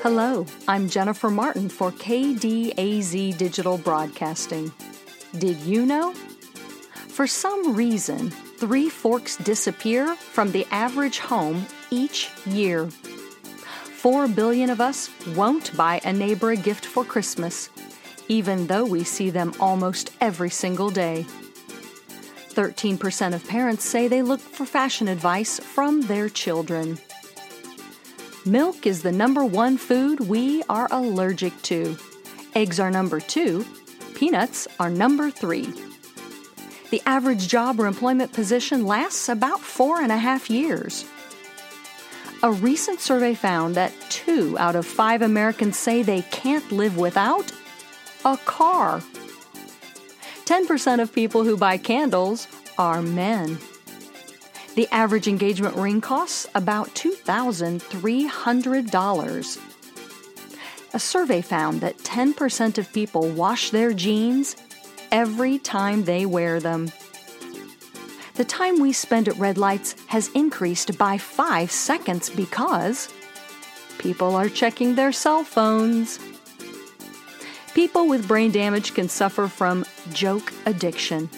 Hello, I'm Jennifer Martin for KDAZ Digital Broadcasting. Did you know? For some reason, three forks disappear from the average home each year. Four billion of us won't buy a neighbor a gift for Christmas, even though we see them almost every single day. 13% of parents say they look for fashion advice from their children. Milk is the number one food we are allergic to. Eggs are number two. Peanuts are number three. The average job or employment position lasts about four and a half years. A recent survey found that two out of five Americans say they can't live without a car. 10% of people who buy candles are men. The average engagement ring costs about $2,300. A survey found that 10% of people wash their jeans every time they wear them. The time we spend at red lights has increased by five seconds because people are checking their cell phones. People with brain damage can suffer from joke addiction.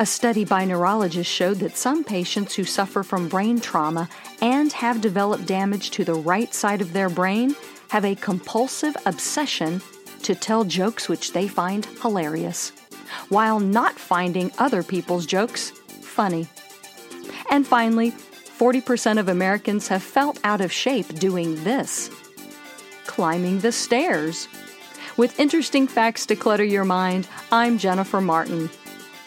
A study by neurologists showed that some patients who suffer from brain trauma and have developed damage to the right side of their brain have a compulsive obsession to tell jokes which they find hilarious, while not finding other people's jokes funny. And finally, 40% of Americans have felt out of shape doing this climbing the stairs. With interesting facts to clutter your mind, I'm Jennifer Martin.